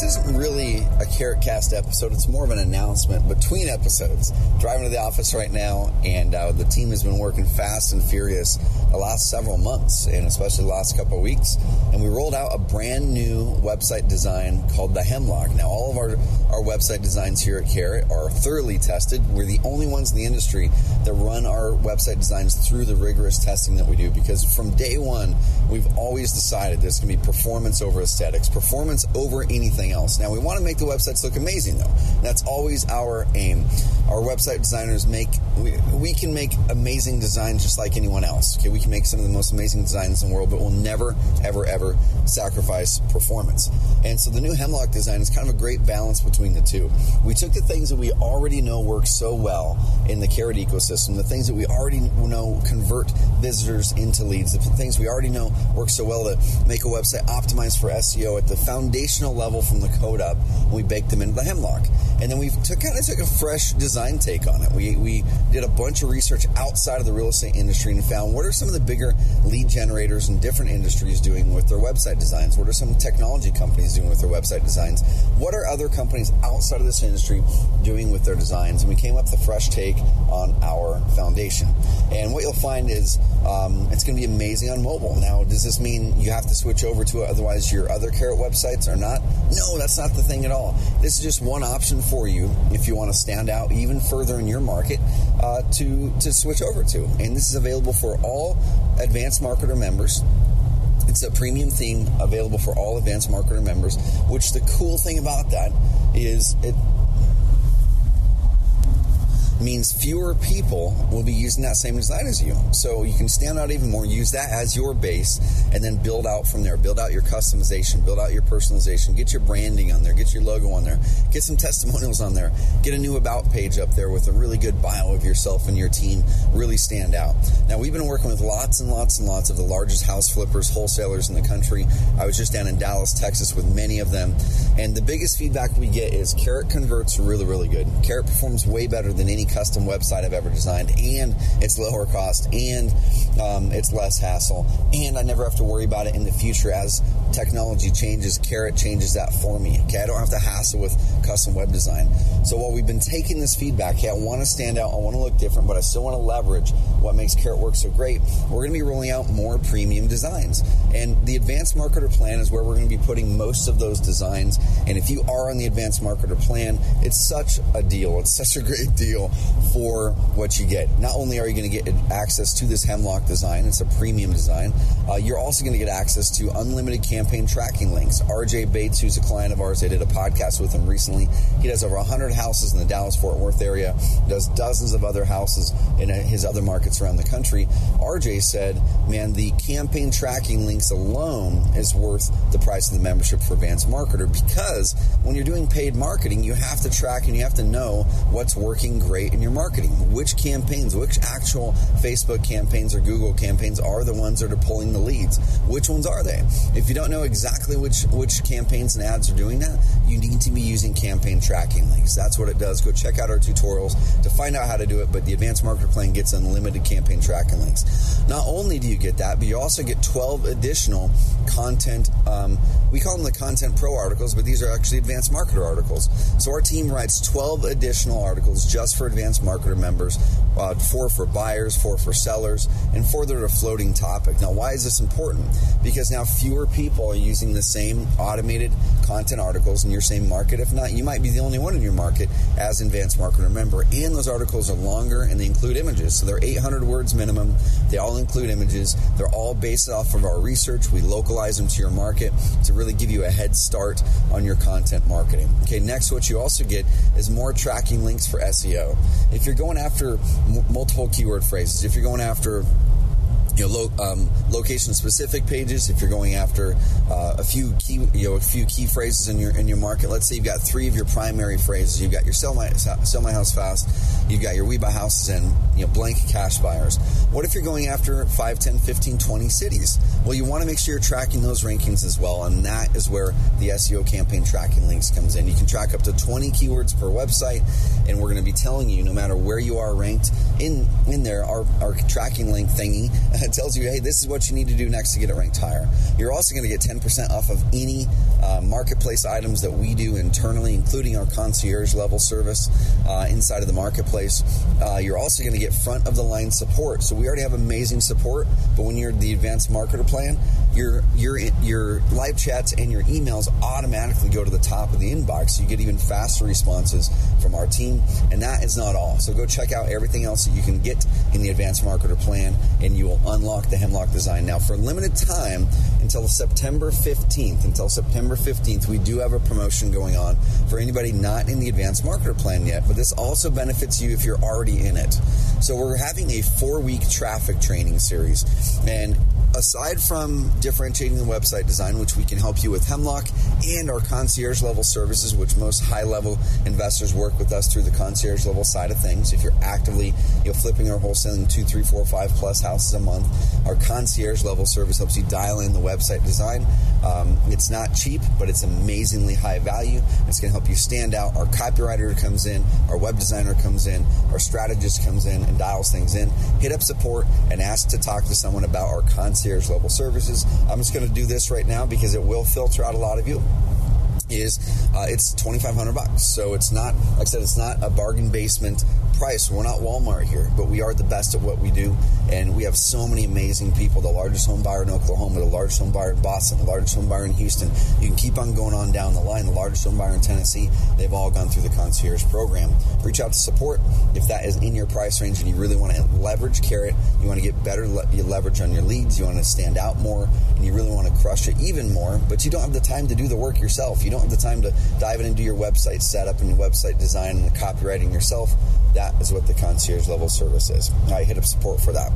this isn't really a Carrot Cast episode. It's more of an announcement between episodes. Driving to the office right now, and uh, the team has been working fast and furious the last several months, and especially the last couple of weeks. And we rolled out a brand new website design called the Hemlock. Now, all of our, our website designs here at Carrot are thoroughly tested. We're the only ones in the industry that run our website designs through the rigorous testing that we do because from day one, we've always decided there's going to be performance over aesthetics, performance over anything else. Now, we want to make the websites look amazing, though. That's always our aim. Our website designers make, we, we can make amazing designs just like anyone else. Okay, we can make some of the most amazing designs in the world, but we'll never, ever, ever sacrifice performance. And so the new Hemlock design is kind of a great balance between the two. We took the things that we already know work so well in the Carrot ecosystem, the things that we already know convert visitors into leads, the things we already know work so well to make a website optimized for SEO at the foundational level from the code up. We baked them into the Hemlock. And then we took, kind of took a fresh design take on it. We, we did a bunch of research outside of the real estate industry and found what are some of the bigger lead generators in different industries doing with their website designs? What are some technology companies doing with their website designs? What are other companies outside of this industry doing with their designs? And we came up with a fresh take on our foundation. And what you'll find is um, it's going to be amazing on mobile. Now, does this mean you have to switch over to it, otherwise your other Carrot websites are not? No, that's not the thing at all. This is just one option for you if you want to stand out even further in your market uh, to to switch over to. And this is available for all advanced marketer members. It's a premium theme available for all advanced marketer members. Which the cool thing about that is it means fewer people will be using that same design as you. So you can stand out even more, use that as your base, and then build out from there. Build out your customization, build out your personalization, get your branding on there, get your logo on there, get some testimonials on there, get a new about page up there with a really good bio of yourself and your team, really stand out. Now, we've been working with lots and lots and lots of the largest house flippers, wholesalers in the country. I was just down in Dallas, Texas with many of them, and the biggest feedback we get is Carrot converts really, really good. Carrot performs way better than any custom website I've ever designed, and it's lower cost, and um, it's less hassle, and I never have to worry about it in the future as technology changes. Carrot changes that for me. Okay, I don't have to hassle with custom web design. So while we've been taking this feedback, okay, I want to stand out, I want to look different, but I still want to leverage what makes Carrot work so great. We're going to be rolling out more premium designs, and the Advanced Marketer Plan is where we're going to be putting most of those designs. And if you are on the Advanced Marketer Plan, it's such a deal. It's such a great deal for what you get. Not only are you going to get access to this Hemlock design, it's a premium design, uh, you're also going to get access to unlimited campaign tracking links. RJ Bates, who's a client of ours, I did a podcast with him recently. He does over 100 houses in the Dallas Fort Worth area, does dozens of other houses in uh, his other markets around the country. RJ said, man, the campaign tracking links alone is worth the price of the membership for Advanced Marketer because when you're doing paid marketing, you have to track and you have to know what's working great in your marketing. Which campaigns, which actual Facebook campaigns or Google campaigns are the ones that are pulling the leads? Which ones are they? If you don't know exactly which which campaigns and ads are doing that, you need to be using campaign tracking links. That's what it does. Go check out our tutorials to find out how to do it. But the Advanced Marketer Plan gets unlimited campaign tracking links. Not only do you get that, but you also get 12 additional content. Um, we call them the Content Pro articles, but these are actually Advanced Marketer articles. So our team writes 12 additional articles just for Advanced Marketer members, uh, four for buyers, four for sellers, and four that are floating topic. Now, why is this important? Because now fewer people are using the same automated content articles in your same market. If not, you might be the only one in your market as Advanced Marketer member. And those articles are longer and they include images. So they're 800 words minimum. They all include images. They're all based off of our research. We localize them to your market to really give you a head start on your content marketing. Okay, next, what you also get is more tracking links for SEO. If you're going after m- multiple keyword phrases, if you're going after you know, lo- um, location specific pages. If you're going after uh, a few key, you know, a few key phrases in your in your market. Let's say you've got three of your primary phrases. You've got your sell my sell my house fast. You've got your we buy houses and you know blank cash buyers. What if you're going after 5, 10, 15, 20 cities? Well, you want to make sure you're tracking those rankings as well, and that is where the SEO campaign tracking links comes in. You can track up to 20 keywords per website, and we're going to be telling you no matter where you are ranked in in there, our, our tracking link thingy that tells you, hey, this is what you need to do next to get it ranked higher. You're also going to get 10% off of any uh, marketplace items that we do internally, including our concierge level service uh, inside of the marketplace. Uh, you're also going to get front of the line support. So we already have amazing support, but when you're the advanced marketer plan, your your your live chats and your emails automatically go to the top of the inbox. So you get even faster responses from our team, and that is not all. So go check out everything else that you can get in the advanced marketer plan, and you will unlock the Hemlock design. Now, for a limited time until September 15th, until September 15th, we do have a promotion going on for anybody not in the advanced marketer plan yet. But this also benefits you if you're already in it. So we're having a four week traffic training series, and aside from differentiating the website design, which we can help you with Hemlock and our concierge level services, which most high level investors work with us through the concierge level side of things. If you're actively you know, flipping or wholesaling two, three, four, five plus houses a month, our concierge level service helps you dial in the website design. Um, it's not cheap, but it's amazingly high value. It's going to help you stand out. Our copywriter comes in, our web designer comes in, our strategist comes in and dials things in. Hit up support and ask to talk to someone about our concierge level services. I'm just going to do this right now because it will filter out a lot of you is uh, it's 2500 bucks. So it's not like i said it's not a bargain basement price. We're not walmart here but we are the best at what we do. And we have so many amazing people. The largest home buyer in oklahoma the largest home buyer in boston the largest home buyer in houston. You can keep on going on down the line. The largest home buyer in tennessee. They've all gone through the concierge program. Reach out to support if that is in your price range and you really want to leverage carrot. You want to get better le- leverage on your leads. You want to stand out more and you really want to crush it even more but you don't have the time to do the work yourself. You don't have the time to dive into your website setup and your website design and the copywriting yourself, that is what the concierge level service is. I hit up support for that.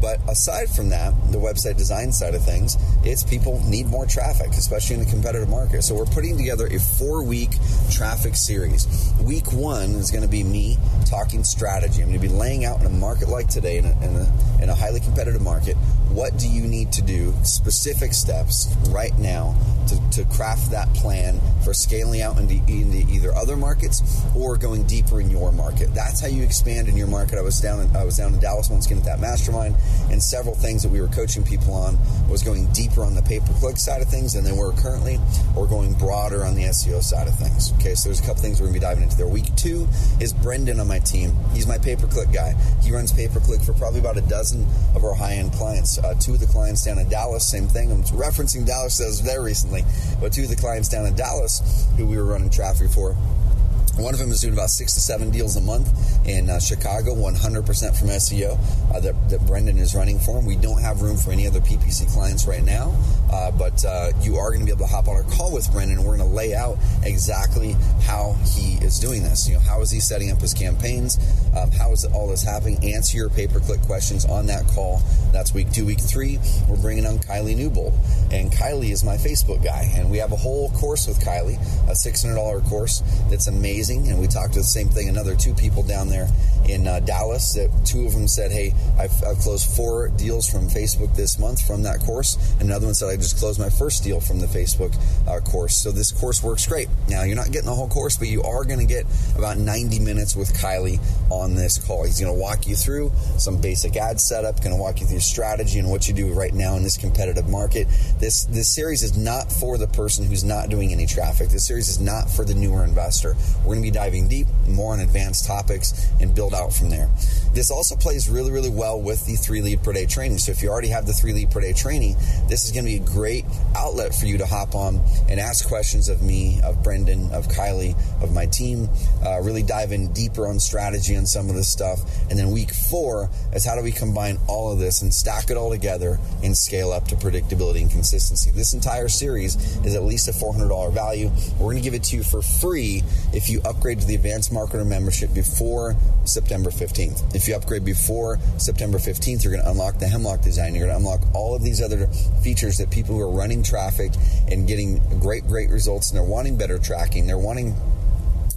But aside from that, the website design side of things, it's people need more traffic, especially in the competitive market. So we're putting together a four week traffic series. Week one is going to be me talking strategy. I'm going to be laying out in a market like today, in a, in a, in a highly competitive market, what do you need to do, specific steps right now to, to craft that plan for scaling out into, into, either other markets or going deeper in your market. That's how you expand in your market. I was down in, I was down in Dallas once again at that mastermind, and several things that we were coaching people on was going deeper on the pay per click side of things than they were currently, or going broader on the SEO side of things. Okay, so there's a couple things we're gonna be diving into there. Week two is Brendan on my team. He's my pay per click guy. He runs pay per click for probably about a dozen of our high end clients. Uh, two of the clients down in Dallas, same thing. I'm referencing Dallas as there recently, but two of the clients down in Dallas who we were running traffic for one of them is doing about six to seven deals a month in uh, Chicago, 100% from SEO uh, that, that, Brendan is running for him. We don't have room for any other PPC clients right now, uh, but uh, you are going to be able to hop on a call with Brendan, and we're going to lay out exactly how he is doing this. You know, how is he setting up his campaigns? Um, how is all this happening? Answer your pay-per-click questions on that call. That's week two. Week three, we're bringing on Kylie Newbold, and Kylie is my Facebook guy, and we have a whole course with Kylie, a $600 course that's amazing amazing. And we talked to the same thing, another two people down there in uh, Dallas. That two of them said, "Hey, I've, I've, closed four deals from Facebook this month from that course." Another one said, "I just closed my first deal from the Facebook uh, course." So this course works great. Now you're not getting the whole course, but you are going to get about 90 minutes with Kylie on this call. He's going to walk you through some basic ad setup, going to walk you through strategy and what you do right now in this competitive market. This this series is not for the person who's not doing any traffic. This series is not for the newer investor. We're going to be diving deep, more on advanced topics, and build out from there. This also plays really, really well with the three lead per day training. So if you already have the three lead per day training, this is going to be great outlet for you to hop on and ask questions of me, of Brendan, of Kylie, of my team. Uh, really dive in deeper on strategy on some of this stuff. And then week four is how do we combine all of this and stack it all together and scale up to predictability and consistency. This entire series is at least a $400 value. We're going to give it to you for free if you upgrade to the advanced marketer membership before September 15th. If you upgrade before September 15th, you're going to unlock the Hemlock design. You're going to unlock all of these other features that people who are running traffic and getting great, great results and they're wanting better tracking. They're wanting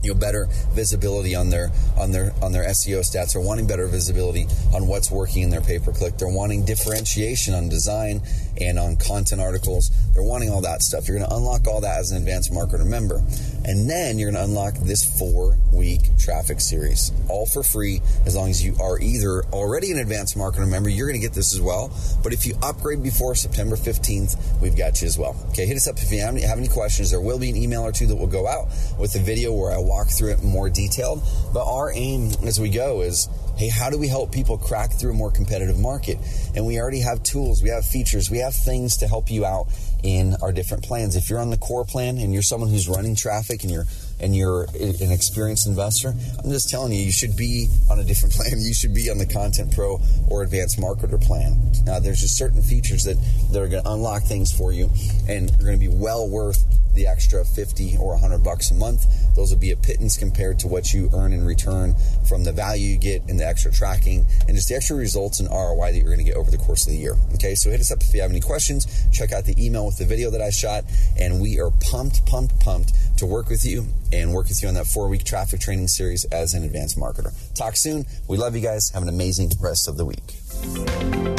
you know better visibility on their on their on their SEO stats. They're wanting better visibility on what's working in their pay per click. They're wanting differentiation on design and on content articles. They're wanting all that stuff. You're going to unlock all that as an advanced marketer member. And then you're going to unlock this four week traffic series, all for free, as long as you are either already an advanced marketer member, you're going to get this as well. But if you upgrade before September 15th, we've got you as well. Okay, hit us up if you have any, questions. There will be an email or two that will go out with the video where I walk through it more detailed. But our aim as we go is hey, how do we help people crack through a more competitive market? And we already have tools, we have features, we have things to help you out in our different plans. If you're on the core plan and you're someone who's running traffic and you're and you're an experienced investor, I'm just telling you, you should be on a different plan. You should be on the Content Pro or Advanced Marketer plan. Now, there's just certain features that, that are going to unlock things for you and are going to be well worth the extra 50 or 100 bucks a month. Those will be a pittance compared to what you earn in return from the value you get in the extra tracking and just the extra results and ROI that you're going to get over the course of the year. Okay, so hit us up if you have any questions. Check out the email with the video that I shot, and we are pumped, pumped, pumped to work with you and work with you on that four week traffic training series as an advanced marketer. Talk soon. We love you guys. Have an amazing rest of the week.